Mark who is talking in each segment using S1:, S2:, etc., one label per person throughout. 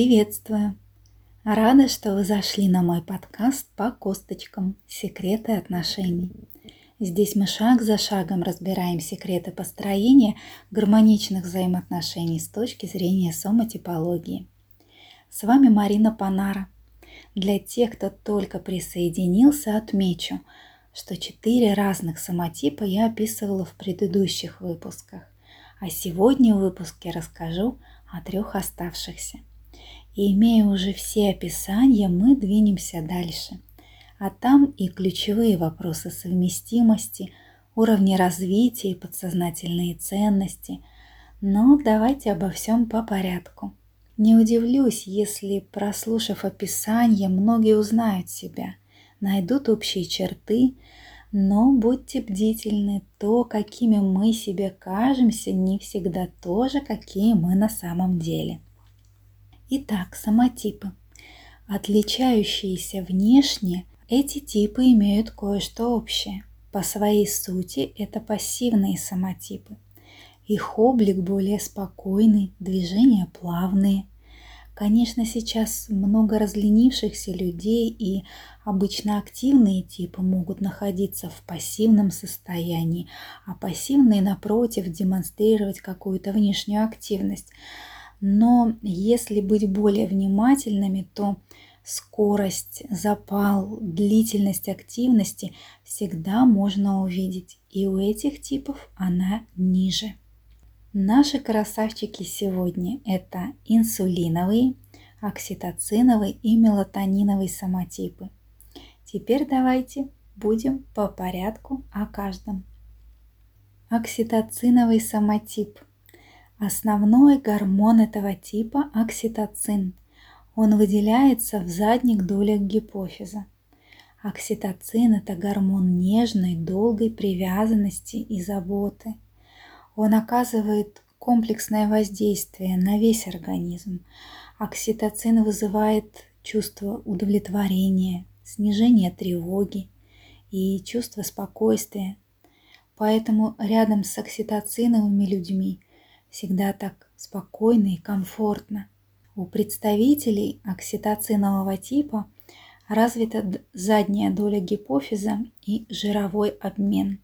S1: Приветствую! Рада, что вы зашли на мой подкаст по косточкам «Секреты отношений». Здесь мы шаг за шагом разбираем секреты построения гармоничных взаимоотношений с точки зрения соматипологии. С вами Марина Панара. Для тех, кто только присоединился, отмечу, что четыре разных самотипа я описывала в предыдущих выпусках, а сегодня в выпуске расскажу о трех оставшихся – и имея уже все описания, мы двинемся дальше. А там и ключевые вопросы совместимости, уровни развития и подсознательные ценности. Но давайте обо всем по порядку. Не удивлюсь, если, прослушав описание, многие узнают себя, найдут общие черты, но будьте бдительны, то, какими мы себе кажемся, не всегда то же, какие мы на самом деле. Итак, самотипы. Отличающиеся внешне, эти типы имеют кое-что общее. По своей сути это пассивные самотипы. Их облик более спокойный, движения плавные. Конечно, сейчас много разленившихся людей и обычно активные типы могут находиться в пассивном состоянии, а пассивные, напротив, демонстрировать какую-то внешнюю активность. Но если быть более внимательными, то скорость, запал, длительность активности всегда можно увидеть. И у этих типов она ниже. Наши красавчики сегодня это инсулиновые, окситоциновые и мелатониновые самотипы. Теперь давайте будем по порядку о каждом. Окситоциновый самотип – Основной гормон этого типа – окситоцин. Он выделяется в задних долях гипофиза. Окситоцин – это гормон нежной, долгой привязанности и заботы. Он оказывает комплексное воздействие на весь организм. Окситоцин вызывает чувство удовлетворения, снижение тревоги и чувство спокойствия. Поэтому рядом с окситоциновыми людьми – всегда так спокойно и комфортно. У представителей окситоцинового типа развита задняя доля гипофиза и жировой обмен.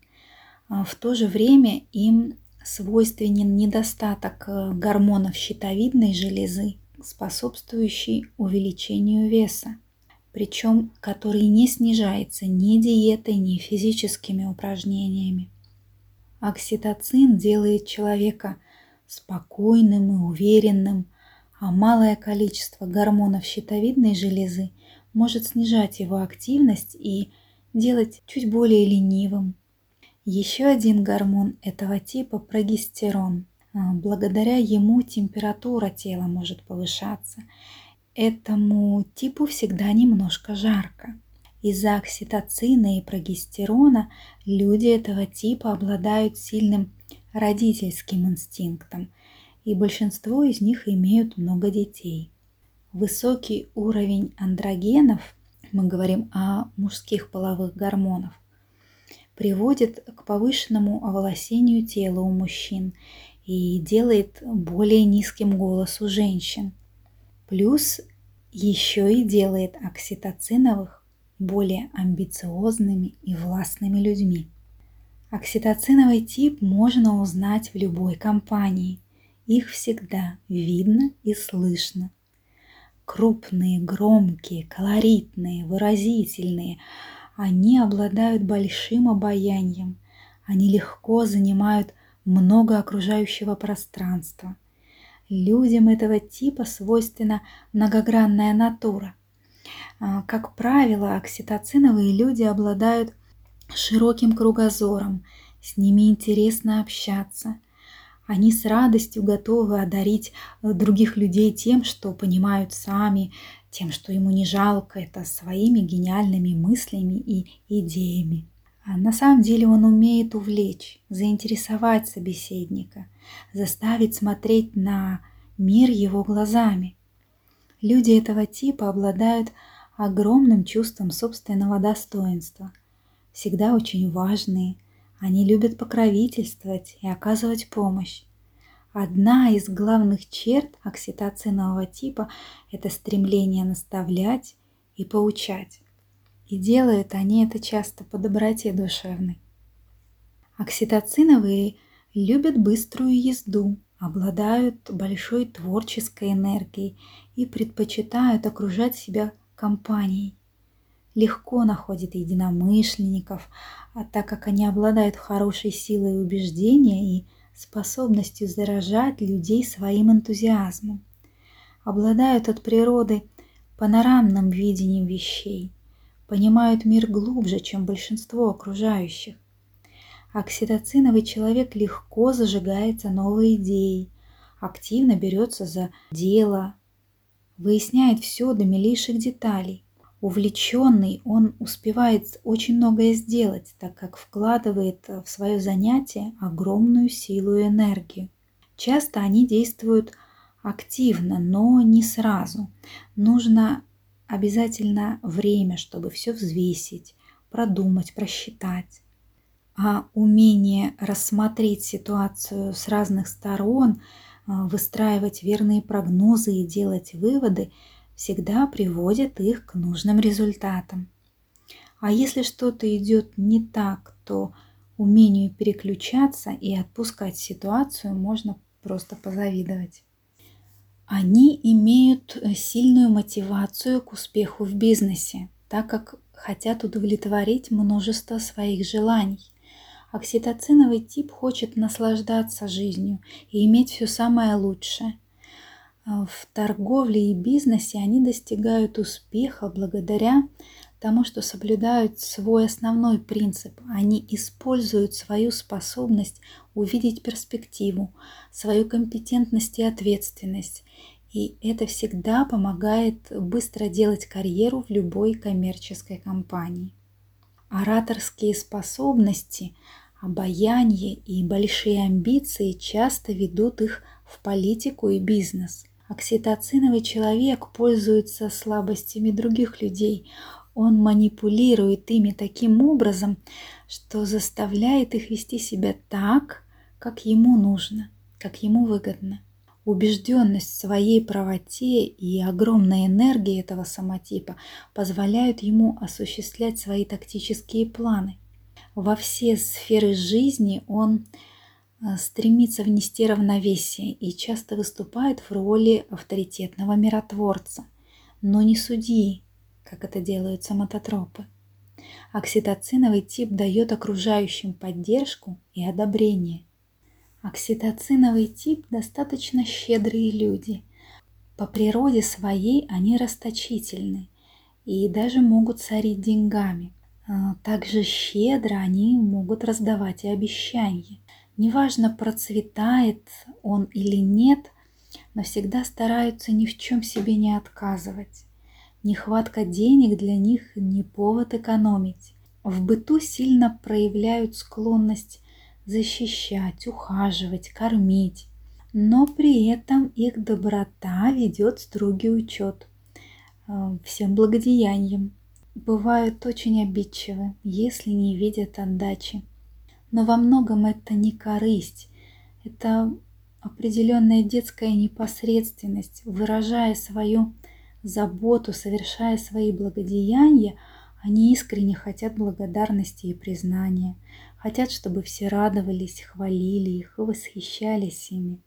S1: А в то же время им свойственен недостаток э, гормонов щитовидной железы, способствующий увеличению веса, причем который не снижается ни диетой, ни физическими упражнениями. Окситоцин делает человека спокойным и уверенным, а малое количество гормонов щитовидной железы может снижать его активность и делать чуть более ленивым. Еще один гормон этого типа – прогестерон. А, благодаря ему температура тела может повышаться. Этому типу всегда немножко жарко. Из-за окситоцина и прогестерона люди этого типа обладают сильным родительским инстинктом, и большинство из них имеют много детей. Высокий уровень андрогенов, мы говорим о мужских половых гормонах, приводит к повышенному оволосению тела у мужчин и делает более низким голос у женщин. Плюс еще и делает окситоциновых более амбициозными и властными людьми. Окситоциновый тип можно узнать в любой компании. Их всегда видно и слышно. Крупные, громкие, колоритные, выразительные. Они обладают большим обаянием. Они легко занимают много окружающего пространства. Людям этого типа свойственна многогранная натура. А, как правило, окситоциновые люди обладают широким кругозором, с ними интересно общаться. Они с радостью готовы одарить э, других людей тем, что понимают сами, тем, что ему не жалко, это своими гениальными мыслями и идеями. А на самом деле он умеет увлечь, заинтересовать собеседника, заставить смотреть на мир его глазами. Люди этого типа обладают огромным чувством собственного достоинства – всегда очень важные. Они любят покровительствовать и оказывать помощь. Одна из главных черт окситоцинового типа – это стремление наставлять и поучать. И делают они это часто по доброте душевной. Окситоциновые любят быструю езду, обладают большой творческой энергией и предпочитают окружать себя компанией. Легко находят единомышленников, а так как они обладают хорошей силой убеждения и способностью заражать людей своим энтузиазмом. Обладают от природы панорамным видением вещей, понимают мир глубже, чем большинство окружающих окситоциновый человек легко зажигается новой идеей, активно берется за дело, выясняет все до милейших деталей. Увлеченный он успевает очень многое сделать, так как вкладывает в свое занятие огромную силу и энергию. Часто они действуют активно, но не сразу. Нужно обязательно время, чтобы все взвесить, продумать, просчитать а умение рассмотреть ситуацию с разных сторон, а, выстраивать верные прогнозы и делать выводы всегда приводит их к нужным результатам. А если что-то идет не так, то умению переключаться и отпускать ситуацию можно просто позавидовать. Они имеют сильную мотивацию к успеху в бизнесе, так как хотят удовлетворить множество своих желаний. Окситоциновый тип хочет наслаждаться жизнью и иметь все самое лучшее. А в торговле и бизнесе они достигают успеха благодаря тому, что соблюдают свой основной принцип. Они используют свою способность увидеть перспективу, свою компетентность и ответственность. И это всегда помогает быстро делать карьеру в любой коммерческой компании. Ораторские способности Обаяние и большие амбиции часто ведут их в политику и бизнес. Окситоциновый человек пользуется слабостями других людей. Он манипулирует ими таким образом, что заставляет их вести себя так, как ему нужно, как ему выгодно. Убежденность в своей правоте и огромная энергия этого самотипа позволяют ему осуществлять свои тактические планы – во все сферы жизни он стремится внести равновесие и часто выступает в роли авторитетного миротворца, но не судьи, как это делают самототропы. Окситоциновый тип дает окружающим поддержку и одобрение. Окситоциновый тип достаточно щедрые люди. По природе своей они расточительны и даже могут царить деньгами. А, также щедро они могут раздавать и обещания. Неважно, процветает он или нет, но всегда стараются ни в чем себе не отказывать. Нехватка денег для них не повод экономить. В быту сильно проявляют склонность защищать, ухаживать, кормить. Но при этом их доброта ведет строгий учет а, всем благодеяниям бывают очень обидчивы, если не видят отдачи. Но во многом это не корысть, это определенная детская непосредственность, выражая свою заботу, совершая свои благодеяния, они искренне хотят благодарности и признания, хотят, чтобы все радовались, хвалили их и восхищались ими.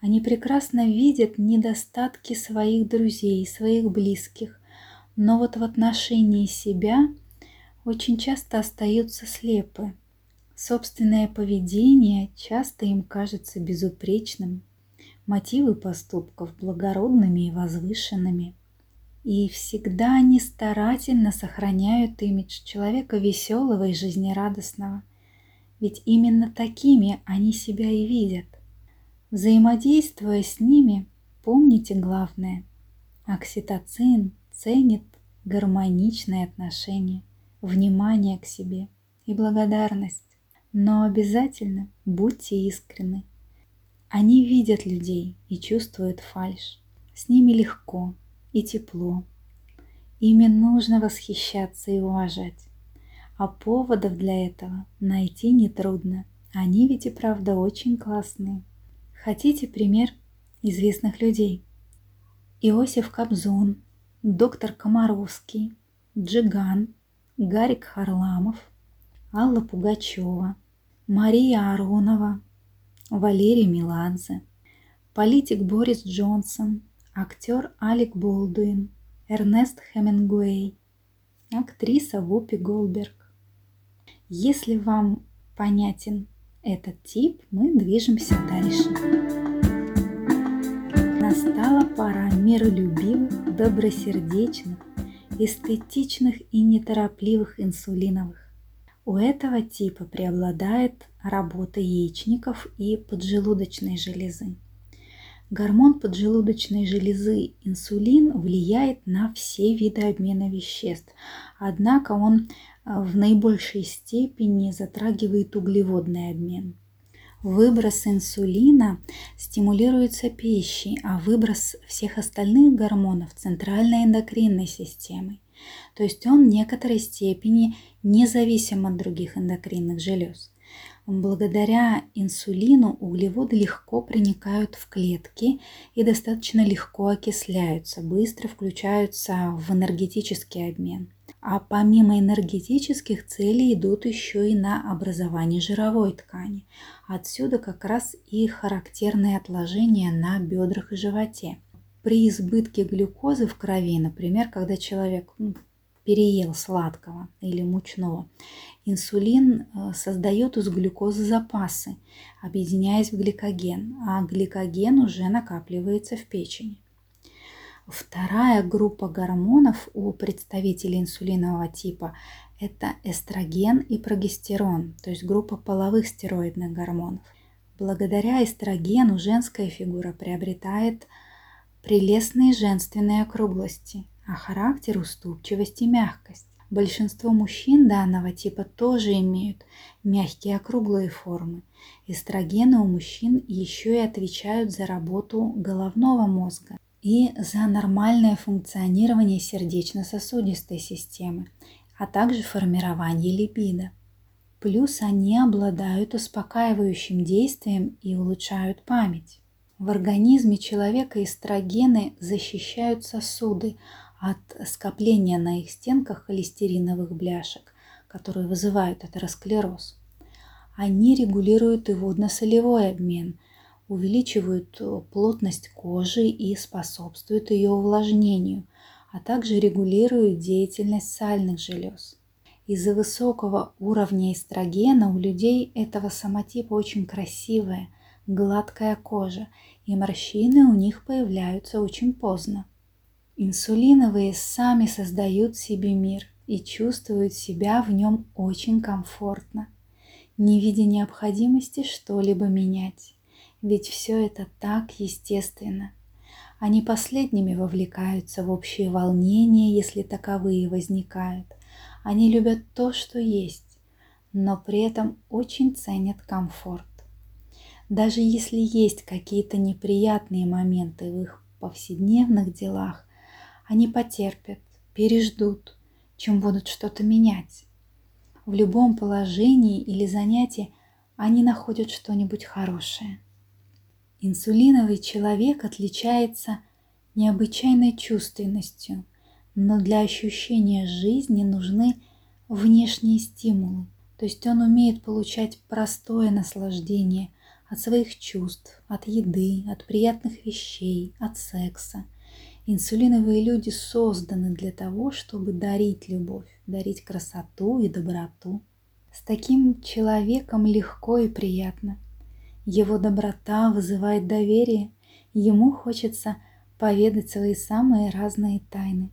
S1: Они прекрасно видят недостатки своих друзей, своих близких, но вот в отношении себя очень часто остаются слепы. Собственное поведение часто им кажется безупречным, мотивы поступков благородными и возвышенными. И всегда они старательно сохраняют имидж человека веселого и жизнерадостного, ведь именно такими они себя и видят. Взаимодействуя с ними, помните главное – окситоцин – ценит гармоничные отношения, внимание к себе и благодарность. Но обязательно будьте искренны. Они видят людей и чувствуют фальшь. С ними легко и тепло. Ими нужно восхищаться и уважать. А поводов для этого найти нетрудно. Они ведь и правда очень классные. Хотите пример известных людей? Иосиф Кобзон, доктор Комаровский, Джиган, Гарик Харламов, Алла Пугачева, Мария Аронова, Валерий Меладзе, политик Борис Джонсон, актер Алек Болдуин, Эрнест Хемингуэй, актриса Вупи Голберг. Если вам понятен этот тип, мы движемся дальше. Настала пора миролюбивых, добросердечных, эстетичных и неторопливых инсулиновых. У этого типа преобладает работа яичников и поджелудочной железы. Гормон поджелудочной железы инсулин влияет на все виды обмена веществ, однако он э, в наибольшей степени затрагивает углеводный обмен. Выброс инсулина стимулируется пищей, а выброс всех остальных гормонов – центральной эндокринной системой. То есть он в некоторой степени независим от других эндокринных желез. Благодаря инсулину углеводы легко проникают в клетки и достаточно легко окисляются, быстро включаются в энергетический обмен. А помимо энергетических целей идут еще и на образование жировой ткани. Отсюда как раз и характерные отложения на бедрах и животе. При избытке глюкозы в крови, например, когда человек ну, переел сладкого или мучного, инсулин э, создает из глюкозы запасы, объединяясь в гликоген, а гликоген уже накапливается в печени. Вторая группа гормонов у представителей инсулинового типа – это эстроген и прогестерон, то есть группа половых стероидных гормонов. Благодаря эстрогену женская фигура приобретает прелестные женственные округлости, а характер – уступчивость и мягкость. Большинство мужчин данного типа тоже имеют мягкие округлые формы. Эстрогены у мужчин еще и отвечают за работу головного мозга и за нормальное функционирование сердечно-сосудистой системы, а также формирование липида. Плюс они обладают успокаивающим действием и улучшают память. В организме человека эстрогены защищают сосуды, от скопления на их стенках холестериновых бляшек, которые вызывают атеросклероз. Они регулируют и водно-солевой обмен, увеличивают плотность кожи и способствуют ее увлажнению, а также регулируют деятельность сальных желез. Из-за высокого уровня эстрогена у людей этого самотипа очень красивая, гладкая кожа, и морщины у них появляются очень поздно. Инсулиновые сами создают себе мир и чувствуют себя в нем очень комфортно, не видя необходимости что-либо менять, ведь все это так естественно. Они последними вовлекаются в общее волнение, если таковые возникают. Они любят то, что есть, но при этом очень ценят комфорт. Даже если есть какие-то неприятные моменты в их повседневных делах, они потерпят, переждут, чем будут что-то менять. В любом положении или занятии они находят что-нибудь хорошее. Инсулиновый человек отличается необычайной чувственностью, но для ощущения жизни нужны внешние стимулы. То есть он умеет получать простое наслаждение от своих чувств, от еды, от приятных вещей, от секса. Инсулиновые люди созданы для того, чтобы дарить любовь, дарить красоту и доброту. С таким человеком легко и приятно. Его доброта вызывает доверие, ему хочется поведать свои самые разные тайны.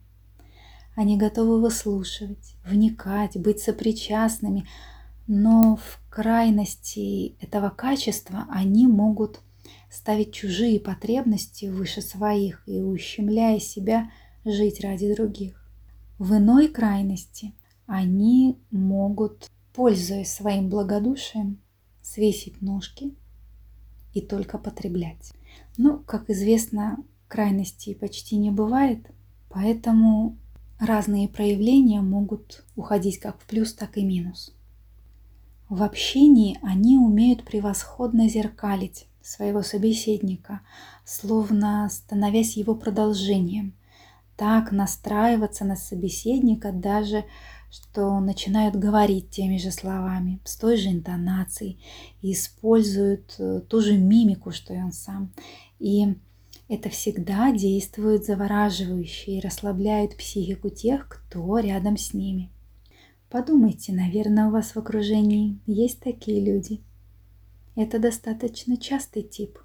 S1: Они готовы выслушивать, вникать, быть сопричастными, но в крайности этого качества они могут ставить чужие потребности выше своих и ущемляя себя жить ради других. В иной крайности они могут, пользуясь своим благодушием, свесить ножки и только потреблять. Но, как известно, крайностей почти не бывает, поэтому разные проявления могут уходить как в плюс, так и минус. В общении они умеют превосходно зеркалить своего собеседника, словно становясь его продолжением. Так настраиваться на собеседника даже что начинают говорить теми же словами, с той же интонацией, и используют э, ту же мимику, что и он сам. И это всегда действует завораживающе и расслабляет психику тех, кто рядом с ними. Подумайте, наверное, у вас в окружении есть такие люди. Это достаточно частый тип.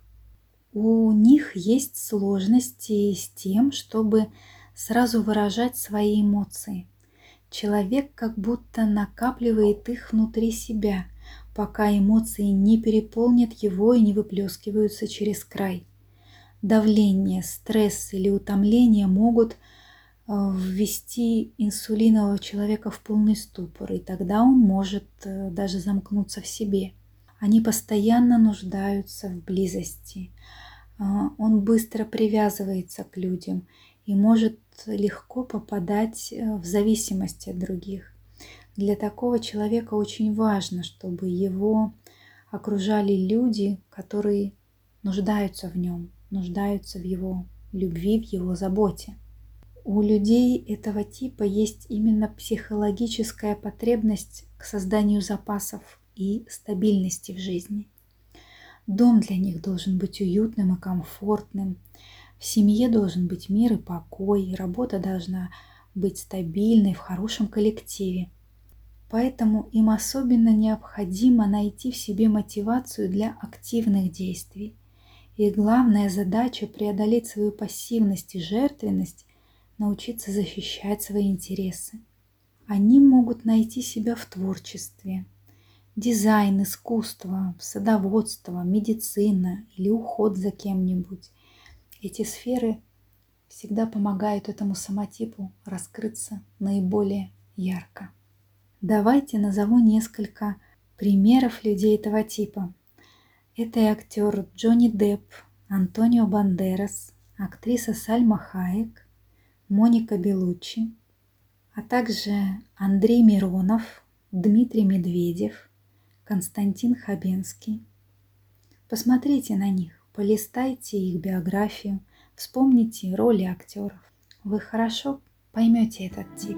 S1: У них есть сложности с тем, чтобы сразу выражать свои эмоции – Человек как будто накапливает их внутри себя, пока эмоции не переполнят его и не выплескиваются через край. Давление, стресс или утомление могут ввести инсулинового человека в полный ступор, и тогда он может э, даже замкнуться в себе. Они постоянно нуждаются в близости. А, он быстро привязывается к людям и может легко попадать э, в зависимость от других. Для такого человека очень важно, чтобы его окружали люди, которые нуждаются в нем, нуждаются в его любви, в его заботе. У людей этого типа есть именно психологическая потребность к созданию запасов и стабильности в жизни. Дом для них должен быть уютным и комфортным, в семье должен быть мир и покой, работа должна быть стабильной в хорошем коллективе. Поэтому им особенно необходимо найти в себе мотивацию для активных действий. И главная задача преодолеть свою пассивность и жертвенность, научиться защищать свои интересы. Они могут найти себя в творчестве, дизайн, искусство, садоводство, медицина или уход за кем-нибудь, эти сферы всегда помогают этому самотипу раскрыться наиболее ярко. Давайте назову несколько примеров людей этого типа. Это и актер Джонни Депп, Антонио Бандерас, актриса Сальма Хаек, Моника Белуччи, а также Андрей Миронов, Дмитрий Медведев, Константин Хабенский. Посмотрите на них, Полистайте их биографию, вспомните роли актеров. Вы хорошо поймете этот тип.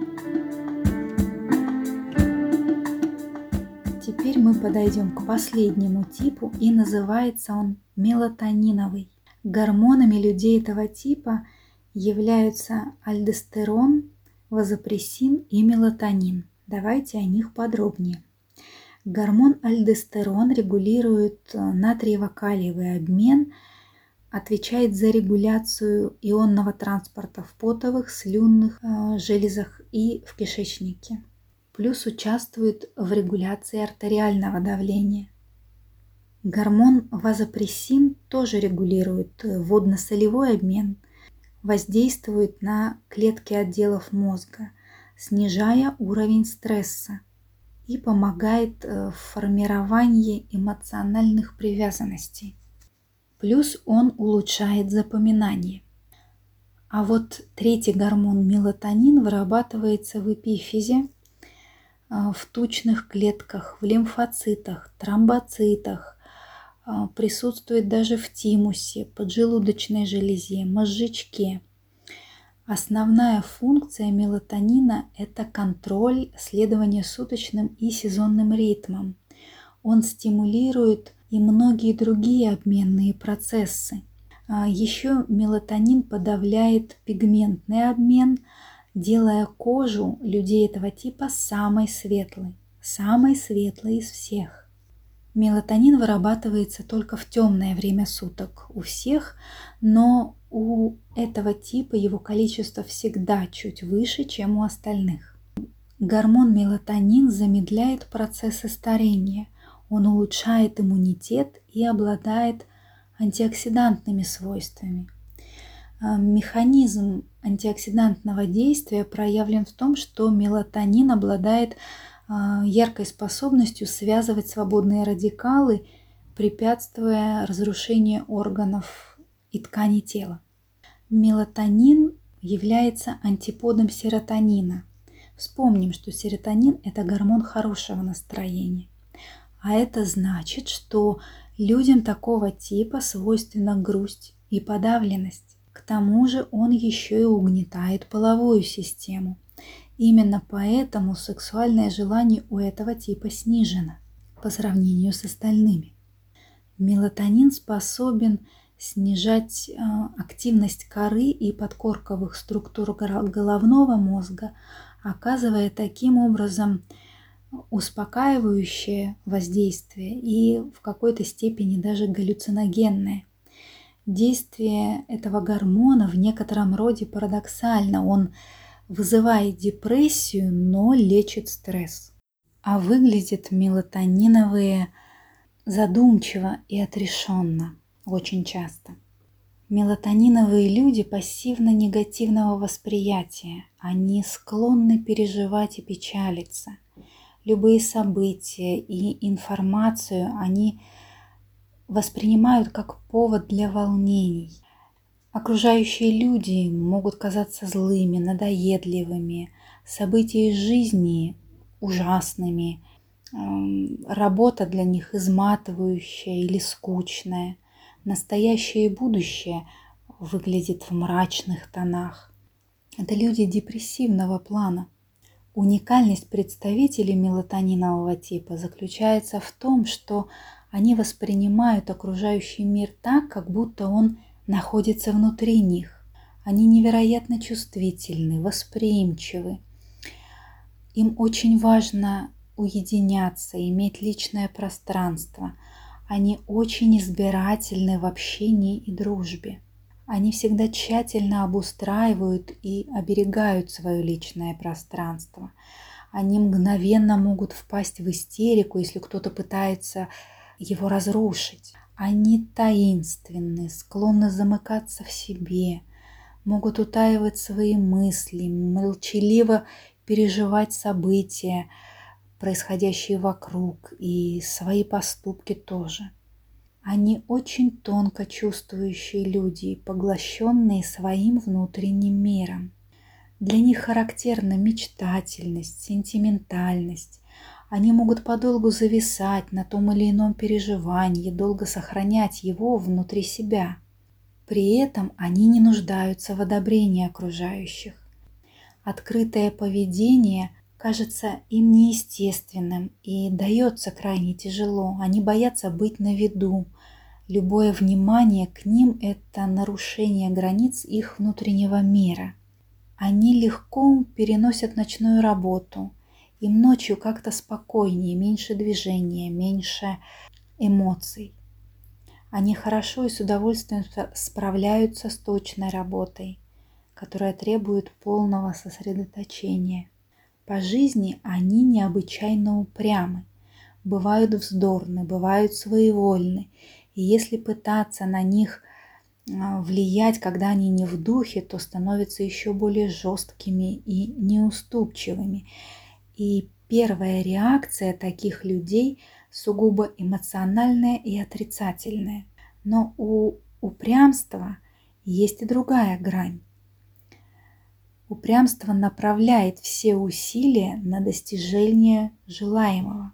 S1: Теперь мы подойдем к последнему типу, и называется он мелатониновый. Гормонами людей этого типа являются альдостерон, вазопрессин и мелатонин. Давайте о них подробнее. Гормон альдостерон регулирует э, натриево-калиевый обмен, отвечает за регуляцию ионного транспорта в потовых, слюнных э, железах и в кишечнике. Плюс участвует в регуляции артериального давления. Гормон вазопрессин тоже регулирует э, водно-солевой обмен, воздействует на клетки отделов мозга, снижая уровень стресса – и помогает э, в формировании эмоциональных привязанностей. Плюс он улучшает запоминание. А вот третий гормон мелатонин вырабатывается в эпифизе, э, в тучных клетках, в лимфоцитах, тромбоцитах, присутствует даже в тимусе, поджелудочной железе, мозжечке – Основная функция мелатонина – это контроль следования суточным и сезонным ритмам. Он стимулирует и многие другие обменные процессы. А Еще мелатонин подавляет пигментный обмен, делая кожу людей этого типа самой светлой, самой светлой из всех. Мелатонин вырабатывается только в темное время суток у всех, но у этого типа его количество всегда чуть выше, чем у остальных. Гормон мелатонин замедляет процессы старения, он улучшает иммунитет и обладает антиоксидантными свойствами. А, механизм антиоксидантного действия проявлен в том, что мелатонин обладает яркой способностью связывать свободные радикалы, препятствуя разрушению органов и ткани тела. Мелатонин является антиподом серотонина. Вспомним, что серотонин – это гормон хорошего настроения. А это значит, что Людям такого типа свойственна грусть и подавленность. К тому же он еще и угнетает половую систему. Именно поэтому сексуальное желание у этого типа снижено по сравнению с остальными. Мелатонин способен снижать э, активность коры и подкорковых структур головного мозга, оказывая таким образом успокаивающее воздействие и в какой-то степени даже галлюциногенное. Действие этого гормона в некотором роде парадоксально. Он вызывает депрессию, но лечит стресс. А выглядит мелатониновые задумчиво и отрешенно очень часто. Мелатониновые люди пассивно-негативного восприятия. Они склонны переживать и печалиться. Любые события и информацию они воспринимают как повод для волнений. Окружающие люди могут казаться злыми, надоедливыми, события из жизни ужасными, эм, работа для них изматывающая или скучная, настоящее и будущее выглядит в мрачных тонах. Это люди депрессивного плана. Уникальность представителей мелатонинового типа заключается в том, что они воспринимают окружающий мир так, как будто он находится внутри них. Они невероятно чувствительны, восприимчивы. Им очень важно уединяться, иметь личное пространство. Они очень избирательны в общении и дружбе. Они всегда тщательно обустраивают и оберегают свое личное пространство. Они мгновенно могут впасть в истерику, если кто-то пытается его разрушить. Они таинственны, склонны замыкаться в себе, могут утаивать свои мысли, молчаливо переживать события, происходящие вокруг, и свои поступки тоже. Они очень тонко чувствующие люди, поглощенные своим внутренним миром. Для них характерна мечтательность, сентиментальность, они могут подолгу зависать на том или ином переживании, долго сохранять его внутри себя. При этом они не нуждаются в одобрении окружающих. Открытое поведение кажется им неестественным и дается крайне тяжело. Они боятся быть на виду. Любое внимание к ним – это нарушение границ их внутреннего мира. Они легко переносят ночную работу – им ночью как-то спокойнее, меньше движения, меньше эмоций. Они хорошо и с удовольствием справляются с точной работой, которая требует полного сосредоточения. По жизни они необычайно упрямы, бывают вздорны, бывают своевольны, и если пытаться на них а, влиять, когда они не в духе, то становятся еще более жесткими и неуступчивыми. И первая реакция таких людей сугубо эмоциональная и отрицательная. Но у упрямства есть и другая грань. Упрямство направляет все усилия на достижение желаемого.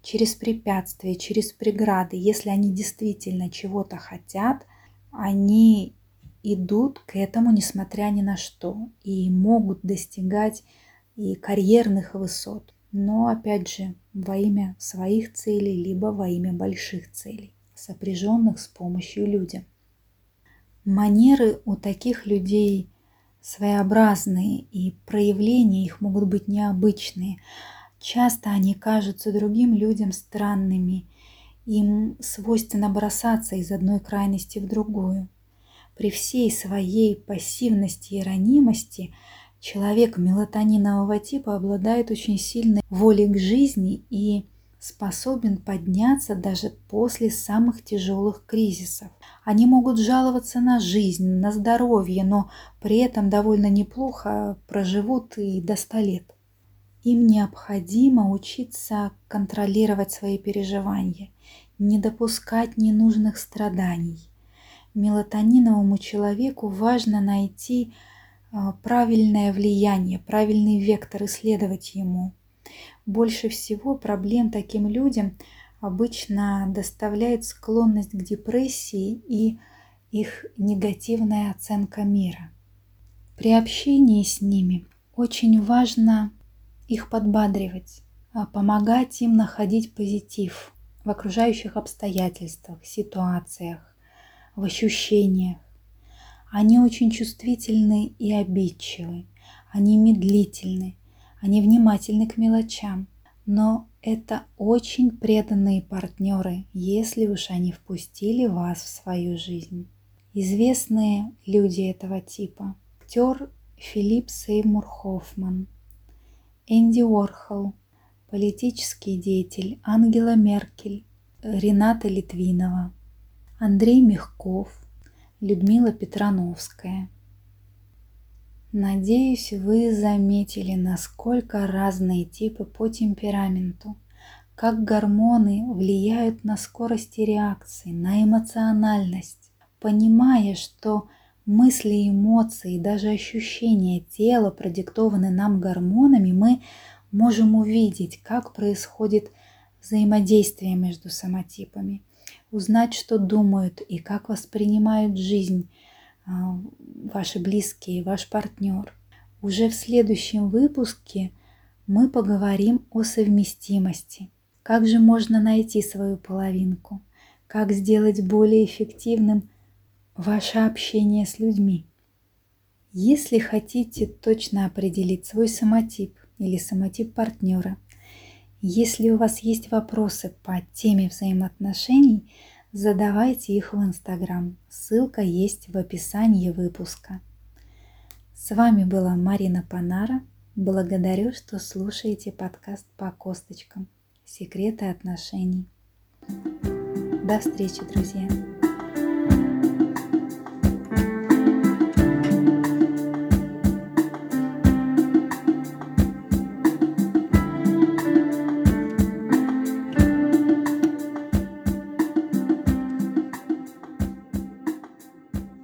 S1: Через препятствия, через преграды, если они действительно чего-то хотят, они идут к этому несмотря ни на что и могут достигать и карьерных высот, но опять же во имя своих целей, либо во имя больших целей, сопряженных с помощью людям. Манеры у таких людей своеобразные, и проявления их могут быть необычные. Часто они кажутся другим людям странными, им свойственно бросаться из одной крайности в другую. При всей своей пассивности и ранимости – Человек мелатонинового типа обладает очень сильной волей к жизни и способен подняться даже после самых тяжелых кризисов. Они могут жаловаться на жизнь, на здоровье, но при этом довольно неплохо проживут и до 100 лет. Им необходимо учиться контролировать свои переживания, не допускать ненужных страданий. Мелатониновому человеку важно найти правильное влияние, правильный вектор исследовать ему. Больше всего проблем таким людям обычно доставляет склонность к депрессии и их негативная оценка мира. При общении с ними очень важно их подбадривать, а помогать им находить позитив в окружающих обстоятельствах, ситуациях, в ощущениях. Они очень чувствительны и обидчивы, они медлительны, они внимательны к мелочам, но это очень преданные партнеры, если уж они впустили вас в свою жизнь. Известные люди этого типа. Актер Филипп Сеймур Хоффман, Энди Уорхол, политический деятель Ангела Меркель, Рената Литвинова, Андрей Мягков, Людмила Петрановская. Надеюсь, вы заметили, насколько разные типы по темпераменту, как гормоны влияют на скорость реакции, на эмоциональность. Понимая, что мысли, эмоции, даже ощущения тела продиктованы нам гормонами, мы можем увидеть, как происходит взаимодействие между самотипами – узнать, что думают и как воспринимают жизнь а, ваши близкие, ваш партнер. Уже в следующем выпуске мы поговорим о совместимости. Как же можно найти свою половинку? Как сделать более эффективным ваше общение с людьми? Если хотите точно определить свой самотип или самотип партнера – если у вас есть вопросы по теме взаимоотношений, задавайте их в Инстаграм. Ссылка есть в описании выпуска. С вами была Марина Панара. Благодарю, что слушаете подкаст по косточкам. Секреты отношений. До встречи, друзья!